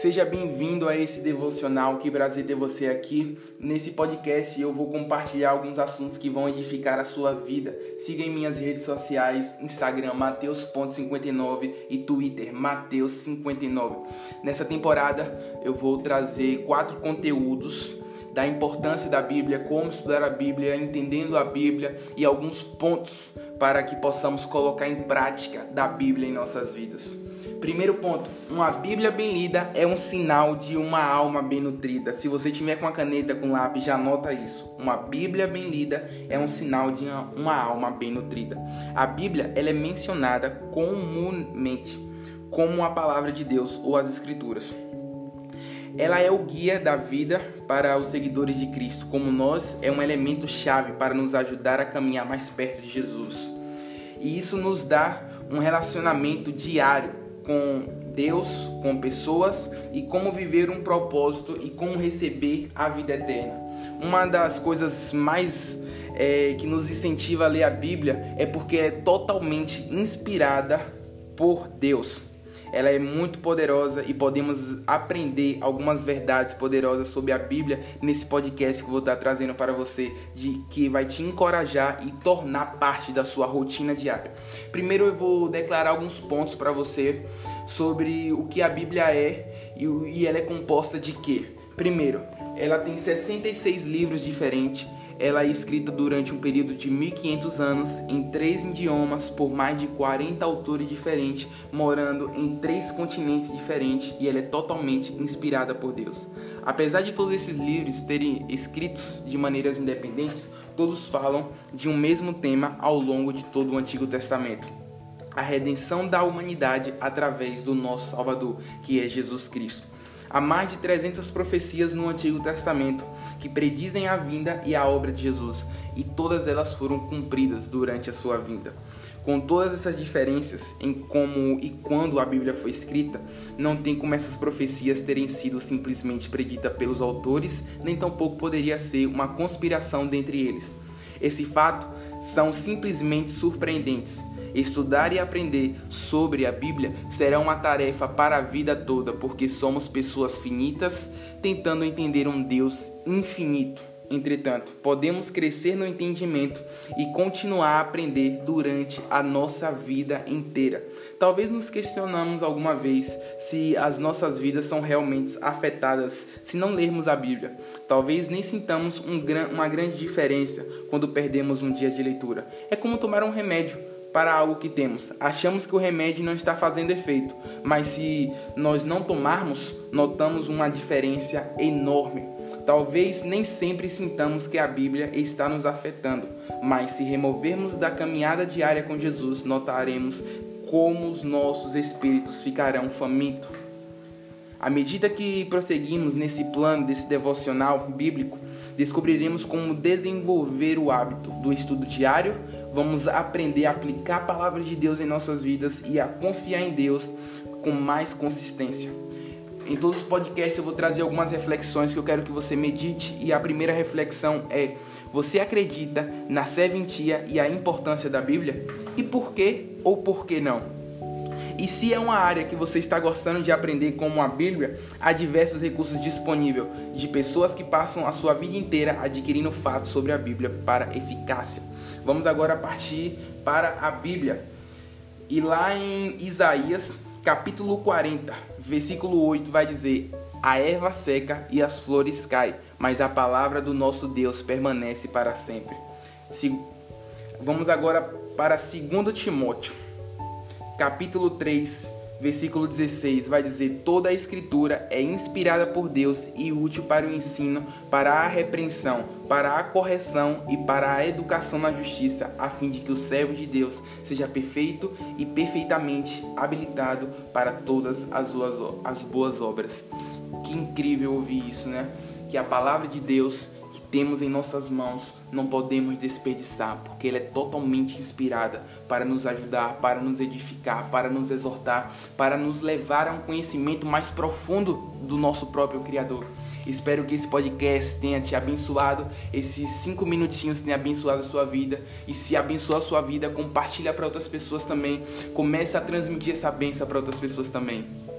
Seja bem-vindo a esse devocional. Que prazer ter você aqui. Nesse podcast eu vou compartilhar alguns assuntos que vão edificar a sua vida. Siga em minhas redes sociais, Instagram Mateus.59 e Twitter Mateus59. Nessa temporada eu vou trazer quatro conteúdos da importância da Bíblia, como estudar a Bíblia, entendendo a Bíblia e alguns pontos para que possamos colocar em prática da Bíblia em nossas vidas. Primeiro ponto, uma Bíblia bem lida é um sinal de uma alma bem nutrida. Se você tiver com a caneta, com lápis, já anota isso. Uma Bíblia bem lida é um sinal de uma alma bem nutrida. A Bíblia ela é mencionada comumente como a palavra de Deus ou as Escrituras. Ela é o guia da vida para os seguidores de Cristo, como nós, é um elemento chave para nos ajudar a caminhar mais perto de Jesus. E isso nos dá um relacionamento diário com Deus, com pessoas e como viver um propósito e como receber a vida eterna. Uma das coisas mais é, que nos incentiva a ler a Bíblia é porque é totalmente inspirada por Deus. Ela é muito poderosa e podemos aprender algumas verdades poderosas sobre a Bíblia nesse podcast que eu vou estar trazendo para você, de que vai te encorajar e tornar parte da sua rotina diária. Primeiro eu vou declarar alguns pontos para você sobre o que a Bíblia é e ela é composta de quê? Primeiro, ela tem 66 livros diferentes ela é escrita durante um período de 1500 anos em três idiomas por mais de 40 autores diferentes, morando em três continentes diferentes e ela é totalmente inspirada por Deus. Apesar de todos esses livros terem escritos de maneiras independentes, todos falam de um mesmo tema ao longo de todo o Antigo Testamento a redenção da humanidade através do nosso Salvador, que é Jesus Cristo. Há mais de 300 profecias no Antigo Testamento que predizem a vinda e a obra de Jesus, e todas elas foram cumpridas durante a sua vinda. Com todas essas diferenças em como e quando a Bíblia foi escrita, não tem como essas profecias terem sido simplesmente preditas pelos autores, nem tampouco poderia ser uma conspiração dentre eles. Esse fato são simplesmente surpreendentes Estudar e aprender sobre a Bíblia será uma tarefa para a vida toda, porque somos pessoas finitas tentando entender um Deus infinito. Entretanto, podemos crescer no entendimento e continuar a aprender durante a nossa vida inteira. Talvez nos questionamos alguma vez se as nossas vidas são realmente afetadas se não lermos a Bíblia. Talvez nem sintamos um gran, uma grande diferença quando perdemos um dia de leitura. É como tomar um remédio para algo que temos. Achamos que o remédio não está fazendo efeito, mas se nós não tomarmos, notamos uma diferença enorme. Talvez nem sempre sintamos que a Bíblia está nos afetando, mas se removermos da caminhada diária com Jesus, notaremos como os nossos espíritos ficarão famintos. À medida que prosseguimos nesse plano desse devocional bíblico, descobriremos como desenvolver o hábito do estudo diário, vamos aprender a aplicar a palavra de Deus em nossas vidas e a confiar em Deus com mais consistência. Em todos os podcasts eu vou trazer algumas reflexões que eu quero que você medite e a primeira reflexão é: você acredita na serventia e a importância da Bíblia? E por que ou por que não? E se é uma área que você está gostando de aprender como a Bíblia, há diversos recursos disponíveis de pessoas que passam a sua vida inteira adquirindo fatos sobre a Bíblia para eficácia. Vamos agora partir para a Bíblia. E lá em Isaías, capítulo 40, versículo 8, vai dizer: A erva seca e as flores caem, mas a palavra do nosso Deus permanece para sempre. Vamos agora para 2 Timóteo capítulo 3, versículo 16, vai dizer: Toda a Escritura é inspirada por Deus e útil para o ensino, para a repreensão, para a correção e para a educação na justiça, a fim de que o servo de Deus seja perfeito e perfeitamente habilitado para todas as, as boas obras. Que incrível ouvir isso, né? Que a palavra de Deus que temos em nossas mãos não podemos desperdiçar, porque ela é totalmente inspirada para nos ajudar, para nos edificar, para nos exortar, para nos levar a um conhecimento mais profundo do nosso próprio Criador. Espero que esse podcast tenha te abençoado, esses cinco minutinhos tenha abençoado a sua vida. E se abençoou a sua vida, compartilha para outras pessoas também. Comece a transmitir essa benção para outras pessoas também.